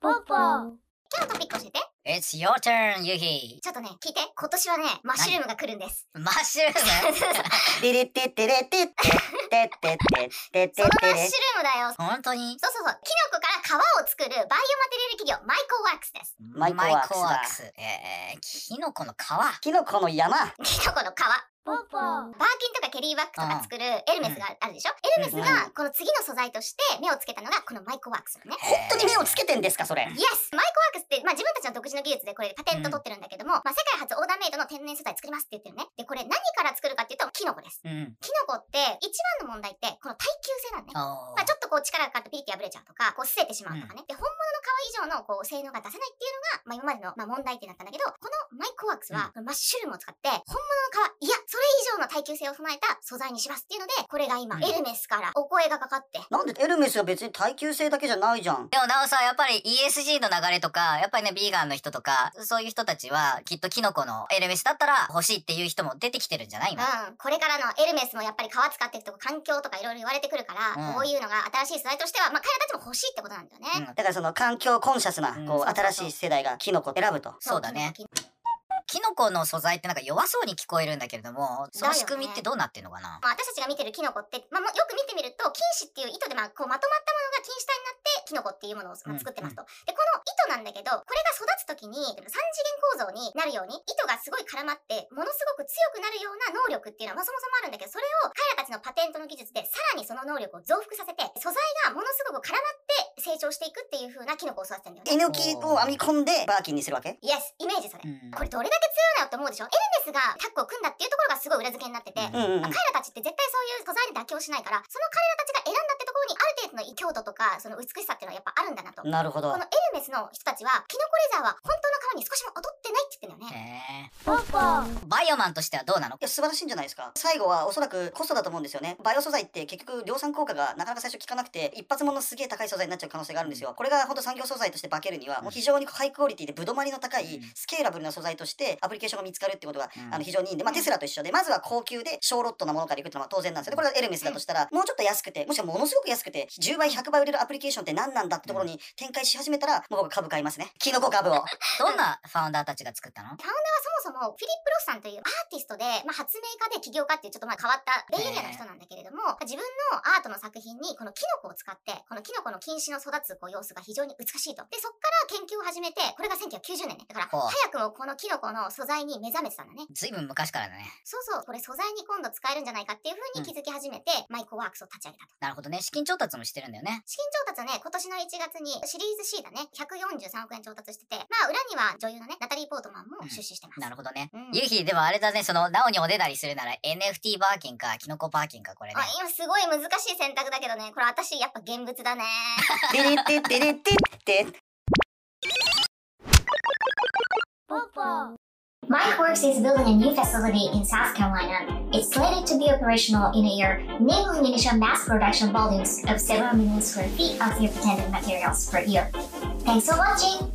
ポポ今日のトピック教えて It's your turn, ゆうひ。ちょっとね、聞いて。今年はね、マッシュルームが来るんです。マッシュルーム？テレテテレテテテテテテそのマッテシュルームだよ。本当にそうそうそう。キノコから皮を作るバイオマテリアル企業、マイコワークスです。マイコワークスだマイコワークスえー、キノコの皮。キノコの山キノコの皮。ポポバーキンとかケリーバッグとか作るエルメスがあるでしょ、エルメスがこの次の素材として目をつけたのがこのマイコワークスなのね。本当に目をつけてんですかそれイエスマイコワークスって、まあ、自分たちの独自の技術でこれパテント取ってるんだけども、まあ、世界初オーダーメイドの天然素材作りますって言ってるね。で、これ何から作るかっていうと、キノコです。うん。キノコって一番の問題ってこの耐久性なんね。おまあ、ちょっとこう力がかかってピリって破れちゃうとか、こう擦れてしまうとかね。で、本物の皮以上のこう性能が出せないっていうのが、まあ、今までの、まあ、問題点だったんだけど、このマイコワークスは、マッシュルームを使って、本物の皮、いや、それ以上の耐久性を踏まえた素材にしますっていうので、これが今、うん。エルメスからお声がかかって、なんでエルメスは別に耐久性だけじゃないじゃん。でもなおさ、やっぱり ESG の流れとか、やっぱりね、ビーガンの人とか、そういう人たちは、きっとキノコのエルメスだったら欲しいっていう人も出てきてるんじゃない今。うん、これからのエルメスもやっぱり皮使っていくと環境とかいろいろ言われてくるから、うん。こういうのが新しい素材としては、まあ、彼らたちも欲しいってことなんだよね。うん。だからその環境コンシャスなうん。こう。新しい世代がキノコを選ぶと。そうだね。キノコ。の素材ってなんか弱そうに聞こえるんだけれども、その仕組みってどうなってんのかな、まあ、私たちが見てるキノコって、まあ、よく見てみると、菌糸っていう糸で、まあ、こうまとまったものが菌糸体になって、キノコっていうものを、まあ、作ってますと。で、この糸なんだけど、これが育つときに、3次元構造になるように、糸がすごい絡まって、ものすごく強くなるような能力っていうのは、まあ、そもそもあるんだけど、それを彼らたちのパテントの技術で、さらにその能力を増幅させて、素材がものすごく絡まって成長していくっていう風なキノコを育ててるんだよね。N キを編み込んでバーキンにするわけ？イエス、イメージそれ。うんこれどれだけ強いのよって思うでしょ？エルメスがタッグを組んだっていうところがすごい裏付けになってて、うんうんうんまあ彼らたちって絶対そういう素材で妥協しないから、その彼らたちが選んだってところにある程度の強度とか、その美しさっていうのはやっぱあるんだなと。なるほどこのエルメスの人たちは、キノコレザーは本当の皮に少しも劣ってないって言ってんだよポポーバイオマンとしてはどうなの？いや素晴らしいんじゃないですか。最後はおそらくコストだと思うんですよね。バイオ素材って結局量産効果がなかなか最初効かなくて一発ものすげえ高い素材になっちゃう可能性があるんですよ。これが本当産業素材として化けるにはもう非常にハイクオリティでぶどまりの高いうん。スケーラブルな素材としてアプリケーションが見つかるってことがうん。あの非常にいいんでまあテスラと一緒でまずは高級で小ロットなものからいくっていうのは当然なんですよ。でこれがエルメスだとしたらもうちょっと安くてもしくはものすごく安くて10倍100倍売れるアプリケーションって何なんだってところに展開し始めたらもう僕株買いますね。キノコ株を。どんなファウンダーたちが作ったの？ファウンダーはそもそもフィリップ・ロスさんというアーティストで、まあ、発明家で起業家っていうちょっとまあ変わったベイエリアの人なんだけれども、自分のアートの作品にこのキノコを使って、このキノコの菌糸の育つこう様子が非常に美しいと。で、そっから研究を始めて、これが1990年ね。だから、ほう早くもこのキノコの素材に目覚めてたんだね。ずいぶん昔からだね。そうそう、これ素材に今度使えるんじゃないかっていう風に気づき始めて、マイコワークスを立ち上げたと。なるほどね。資金調達もしてるんだよね。資金調達はね、今年の1月にシリーズ C だね、143億円調達してて、まあ裏には女優のね、ナタリー・ポートマンも出資してます。なるほどね。うんゆうひ、でもあれだね、その、なおにおねだりするなら NFT バーキンか、キノコバーキンか、これねあ。今すごい難しい選択だけどね、これ私やっぱ現物だね。popo MikeWorks is building a new facility in South Carolina. It's slated to be operational in a year, enabling initial mass production volumes of several million square feet of your pretended materials per year. Thanks for watching!